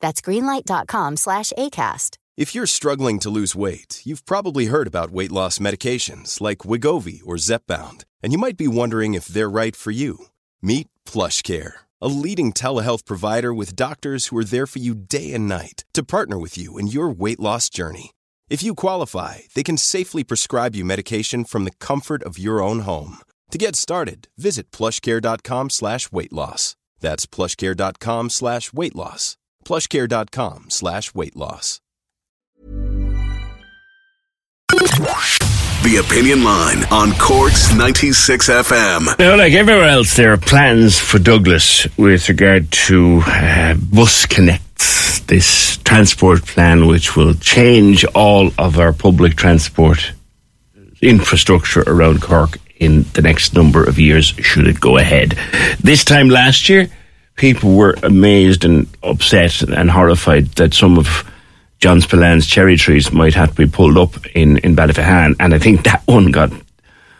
That's greenlight.com slash ACAST. If you're struggling to lose weight, you've probably heard about weight loss medications like Wegovy or Zepbound, and you might be wondering if they're right for you. Meet PlushCare, a leading telehealth provider with doctors who are there for you day and night to partner with you in your weight loss journey. If you qualify, they can safely prescribe you medication from the comfort of your own home. To get started, visit plushcare.com slash weight loss. That's plushcare.com slash weight loss. plushcare.com slash weight loss. The Opinion Line on Cork's 96 FM. Now, like everywhere else, there are plans for Douglas with regard to uh, Bus Connects, this transport plan which will change all of our public transport infrastructure around Cork in the next number of years, should it go ahead. This time last year, people were amazed and upset and horrified that some of John Spillan's cherry trees might have to be pulled up in, in Ballyphehane, and I think that one got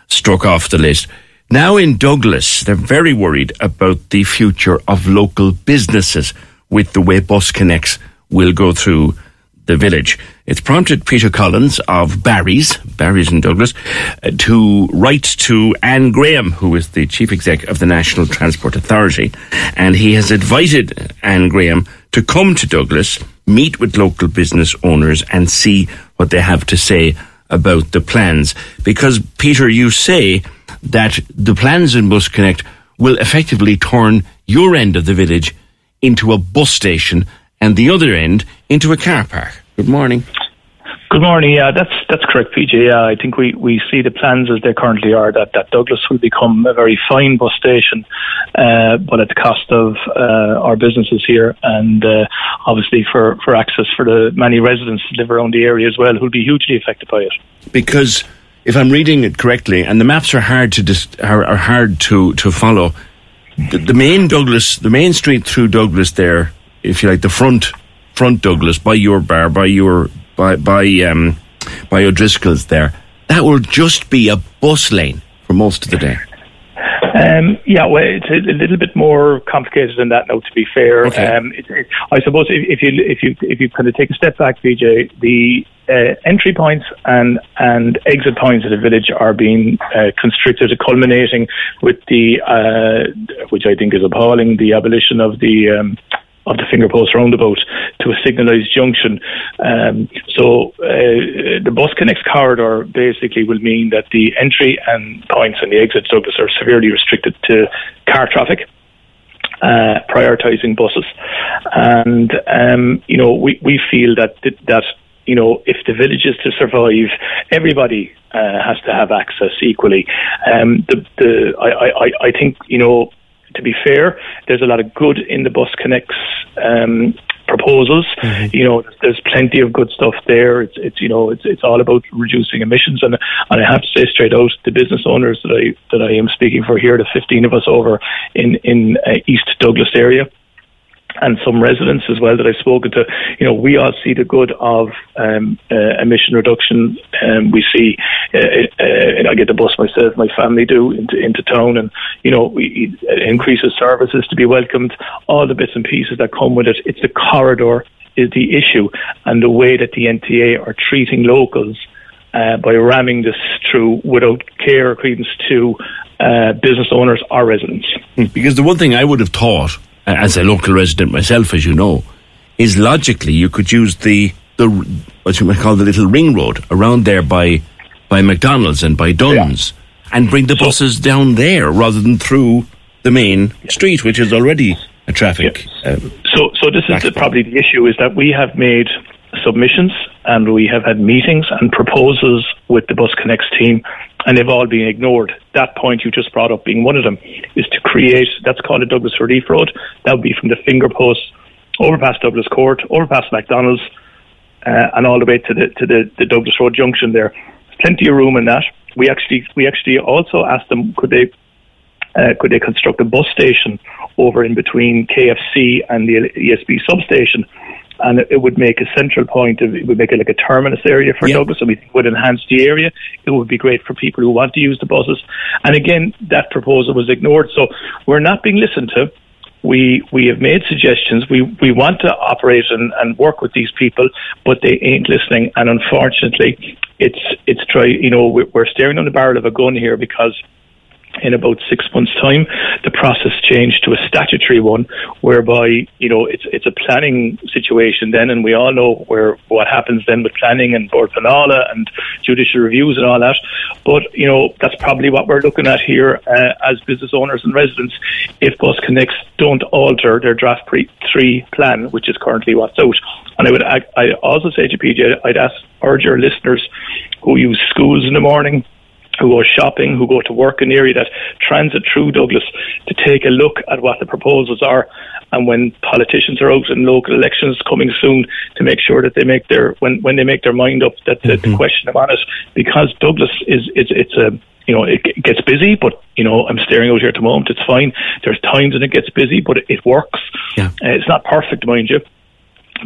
struck off the list. Now in Douglas, they're very worried about the future of local businesses with the way Bus Connects will go through the village. It's prompted Peter Collins of Barry's, Barry's in Douglas, uh, to write to Anne Graham, who is the chief exec of the National Transport Authority, and he has invited Anne Graham to come to Douglas, meet with local business owners, and see what they have to say about the plans. Because Peter, you say that the plans in Bus Connect will effectively turn your end of the village into a bus station and the other end into a car park. Good morning. Good morning. Yeah, that's that's correct, PJ. Yeah, I think we, we see the plans as they currently are that, that Douglas will become a very fine bus station, uh, but at the cost of uh, our businesses here and uh, obviously for, for access for the many residents who live around the area as well who'll be hugely affected by it. Because if I'm reading it correctly, and the maps are hard to dis- are, are hard to, to follow, the, the main Douglas, the main street through Douglas there, if you like, the front front Douglas by your bar, by your by by um, by O'Driscoll's there, that will just be a bus lane for most of the day. Um, yeah, well, it's a, little bit more complicated than that. Now, to be fair, okay. um, it, it, I suppose if, if, you if you if you kind of take a step back, PJ, the uh, entry points and and exit points of the village are being uh, constricted, culminating with the uh, which I think is appalling, the abolition of the um, of the finger post roundabout to a signalised junction. Um, so uh, the bus connects corridor basically will mean that the entry and points and the exit Douglas are severely restricted to car traffic. Uh, prioritizing buses, and um, you know we, we feel that that you know, if the village is to survive, everybody uh, has to have access equally. Um, the, the, I, I, I think, you know, to be fair, there's a lot of good in the Bus Connects um, proposals. Mm-hmm. You know, there's plenty of good stuff there. It's, it's you know, it's it's all about reducing emissions, and and I have to say straight out, the business owners that I that I am speaking for here, the 15 of us over in in uh, East Douglas area and some residents as well that I've spoken to, you know, we all see the good of um, uh, emission reduction. Um, we see, uh, I get the bus myself, my family do into, into town, and you know, it increases services to be welcomed. All the bits and pieces that come with it. It's the corridor is the issue, and the way that the NTA are treating locals. Uh, by ramming this through without care or credence to uh, business owners or residents. Because the one thing I would have thought as a local resident myself, as you know, is logically you could use the the what you might call the little ring road around there by by McDonald's and by Dunnes, yeah. and bring the buses so, down there rather than through the main yeah. street, which is already a traffic. Yeah. Uh, so, so this is the, probably the issue: is that we have made submissions and we have had meetings and proposals with the Bus Connects team, and they've all been ignored. That point you just brought up being one of them is to create that's called a Douglas Relief Road. That would be from the finger post over past Douglas Court, over past McDonald's, uh, and all the way to the to the, the Douglas Road junction. There, plenty of room in that. We actually we actually also asked them could they uh, could they construct a bus station over in between KFC and the ESB substation and it, would make a central point. Of, it would make it like a terminus area for yep. Douglas, and we think would enhance the area. It would be great for people who want to use the buses. And again, that proposal was ignored. So we're not being listened to. We we have made suggestions. We we want to operate and, and work with these people, but they ain't listening. And unfortunately, it's it's try. You know, we're staring on the barrel of a gun here because in about six months' time, the process changed to a statutory one, whereby you know it's it's a planning situation then, and we all know where what happens then with planning and Bord Pleanála and judicial reviews and all that. But you know that's probably what we're looking at here uh, as business owners and residents. If Bus Connects don't alter their draft pre- three plan, which is currently what's out, and I would I also say to PJ, I'd ask urge your listeners who use schools in the morning who go shopping, who go to work in the area that transit through Douglas to take a look at what the proposals are. And when politicians are out in local elections coming soon, to make sure that they make their when when they make their mind up that mm-hmm. the question about it, because Douglas is it's it's a you know, it, gets busy, but you know, I'm staring out here at the moment. It's fine. There's times when it gets busy, but it, it works. Yeah. Uh, it's not perfect, mind you.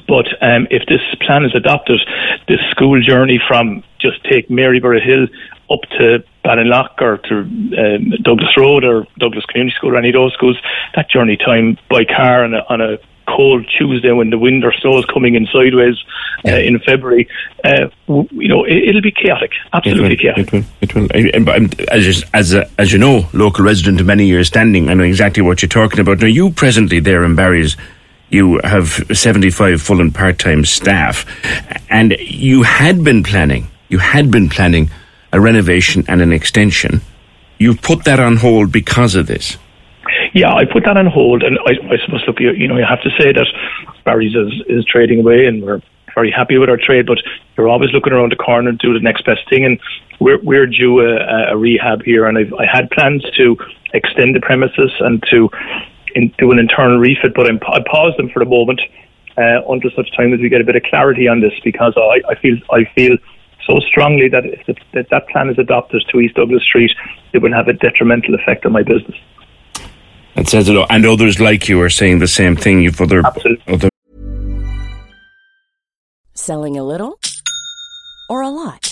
But um, if this plan is adopted, this school journey from just take Maryborough Hill up to Ballinlough or to um, Douglas Road or Douglas Community School or any of those schools, that journey time by car on a, on a cold Tuesday when the wind or snow is coming in sideways uh, in February, uh, you know, it, will be chaotic, absolutely it will, chaotic. It will. It will. As as a, as you know, local resident of many years standing, I know exactly what you're talking about. Now, you presently there in Barry's you have 75 full and part time staff, and you had been planning, you had been planning a renovation and an extension. You've put that on hold because of this. Yeah, I put that on hold, and I, I suppose, look, you, you know, you have to say that Barry's is, is trading away, and we're very happy with our trade, but you're always looking around the corner and do the next best thing. And we're we're due a, a rehab here, and I've, I had plans to extend the premises and to in, do an internal refit, but I'm, I paused them for the moment uh, until such time as we get a bit of clarity on this, because I, I feel I feel so strongly that if the, that, that plan is adopted to East Douglas Street, it will have a detrimental effect on my business. It says it, and others like you are saying the same thing. You've other, Absolutely. other selling a little or a lot.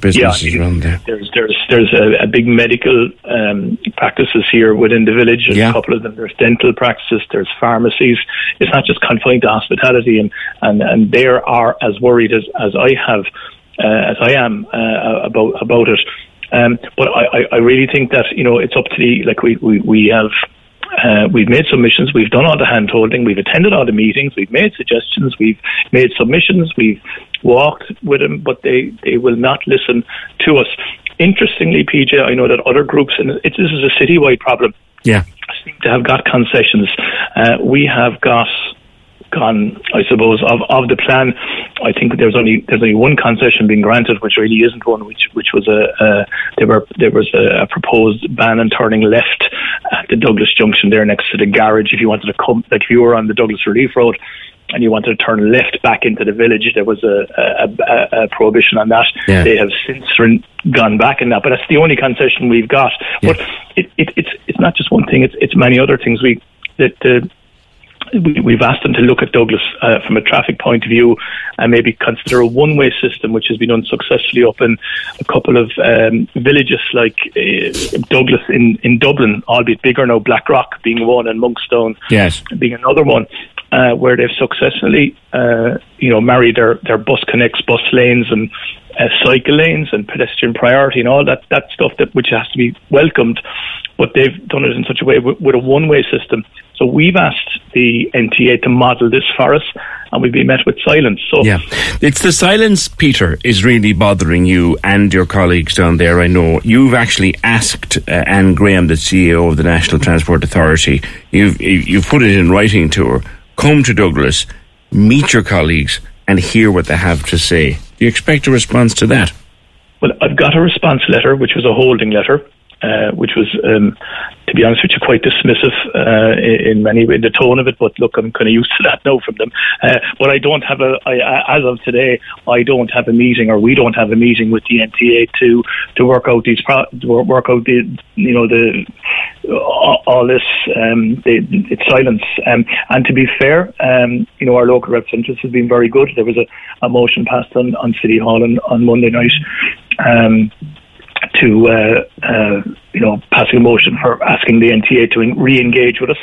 businesses yeah, around there. There's there's there's a, a big medical um, practices here within the village. There's yeah. a couple of them. There's dental practices. There's pharmacies. It's not just confined to hospitality, and and and they are as worried as as I have uh, as I am uh, about about it. Um, but I, I really think that you know it's up to the like we we we have Uh, we've made submissions. We've done all the hand holding. We've attended all the meetings. We've made suggestions. We've made submissions. We've walked with them, but they, they will not listen to us. Interestingly, PJ, I know that other groups, and it, this is a citywide problem, Yeah. seem to have got concessions. Uh, we have got gone, I suppose, of, of the plan. I think there's only there's only one concession being granted, which really isn't one, which which was a, a there were there was a, a proposed ban on turning left at the Douglas Junction there next to the garage. If you wanted to come, like if you were on the Douglas Relief Road. And you wanted to turn left back into the village, there was a, a, a, a prohibition on that. Yeah. They have since ren- gone back in that, but that's the only concession we've got. Yeah. But it, it, it's it's not just one thing; it's it's many other things. We that uh, we, we've asked them to look at Douglas uh, from a traffic point of view and maybe consider a one-way system, which has been done successfully up in a couple of um, villages like uh, Douglas in, in Dublin, albeit bigger now, Blackrock being one and Monkstown Yes. being another one, uh, where they've successfully, uh, you know, married their, their bus connects, bus lanes and uh, cycle lanes and pedestrian priority and all that, that stuff that which has to be welcomed. But they've done it in such a way with, with a one-way system. So we've asked the NTA to model this for us, and we've been met with silence. So Yeah. It's the silence, Peter, is really bothering you and your colleagues down there. I know you've actually asked uh, Anne Graham, the CEO of the National Transport Authority, you've, you've put it in writing to her, come to Douglas, meet your colleagues, and hear what they have to say. Do you expect a response to that? Well, I've got a response letter, which was a holding letter, uh, which was, um, to be honest with you, quite dismissive uh, in in many ways, the tone of it. But look, I'm kind of used to that now from them. Uh, but I don't have a, I, as of today, I don't have a meeting, or we don't have a meeting with the NTA to to work out these, pro- work out the, you know, the all, all this, um, the, it's silence. Um, and to be fair, um, you know, our local representatives have been very good. There was a, a motion passed on, on City Hall on, on Monday night. Um, to uh, uh, you know passing a motion for asking the NTA to re-engage with us,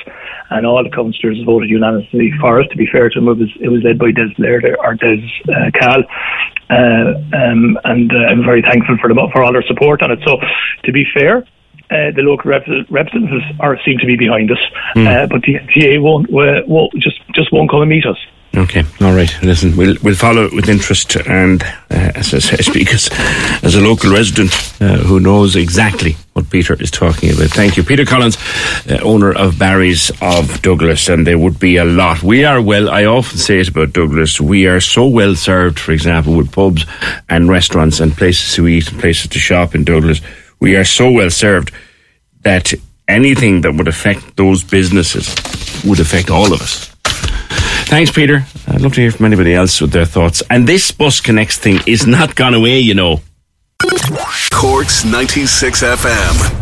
and all the councillors voted unanimously for it. To be fair to them, it was it was led by Des Laird or Des uh, Cal, uh, um, and uh, I'm very thankful for them for all their support on it. So, to be fair. Uh, the local rep- representatives are seem to be behind us, uh, but the NTA won't, uh, won't just just won't come and meet us. Okay, all right. Listen, we'll we'll follow it with interest, and uh, as I say, because as a local resident uh, who knows exactly what Peter is talking about. Thank you, Peter Collins, uh, owner of Barry's of Douglas, and there would be a lot. We are well. I often say it about Douglas. We are so well served, for example, with pubs and restaurants and places to eat and places to shop in Douglas. We are so well served that anything that would affect those businesses would affect all of us. Thanks, Peter. I'd love to hear from anybody else with their thoughts. And this Bus Connects thing is not gone away, you know. Corks 96 FM.